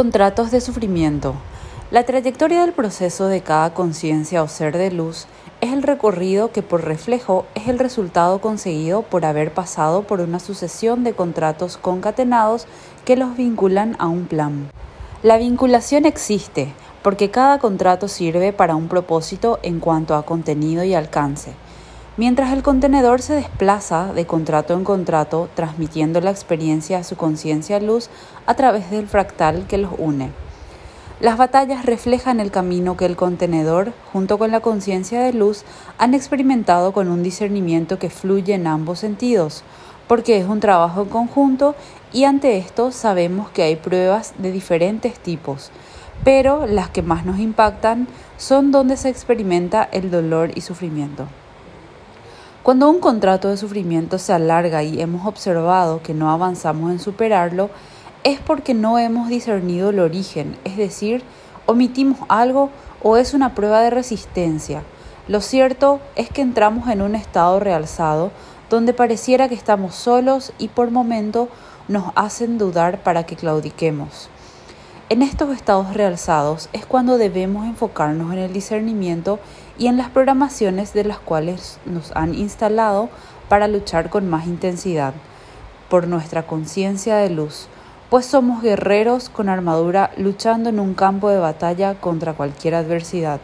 Contratos de sufrimiento. La trayectoria del proceso de cada conciencia o ser de luz es el recorrido que por reflejo es el resultado conseguido por haber pasado por una sucesión de contratos concatenados que los vinculan a un plan. La vinculación existe porque cada contrato sirve para un propósito en cuanto a contenido y alcance. Mientras el contenedor se desplaza de contrato en contrato, transmitiendo la experiencia a su conciencia luz a través del fractal que los une. Las batallas reflejan el camino que el contenedor, junto con la conciencia de luz, han experimentado con un discernimiento que fluye en ambos sentidos, porque es un trabajo en conjunto y ante esto sabemos que hay pruebas de diferentes tipos, pero las que más nos impactan son donde se experimenta el dolor y sufrimiento. Cuando un contrato de sufrimiento se alarga y hemos observado que no avanzamos en superarlo, es porque no hemos discernido el origen, es decir, omitimos algo o es una prueba de resistencia. Lo cierto es que entramos en un estado realzado donde pareciera que estamos solos y por momento nos hacen dudar para que claudiquemos. En estos estados realzados es cuando debemos enfocarnos en el discernimiento y en las programaciones de las cuales nos han instalado para luchar con más intensidad, por nuestra conciencia de luz, pues somos guerreros con armadura luchando en un campo de batalla contra cualquier adversidad.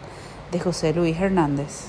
De José Luis Hernández.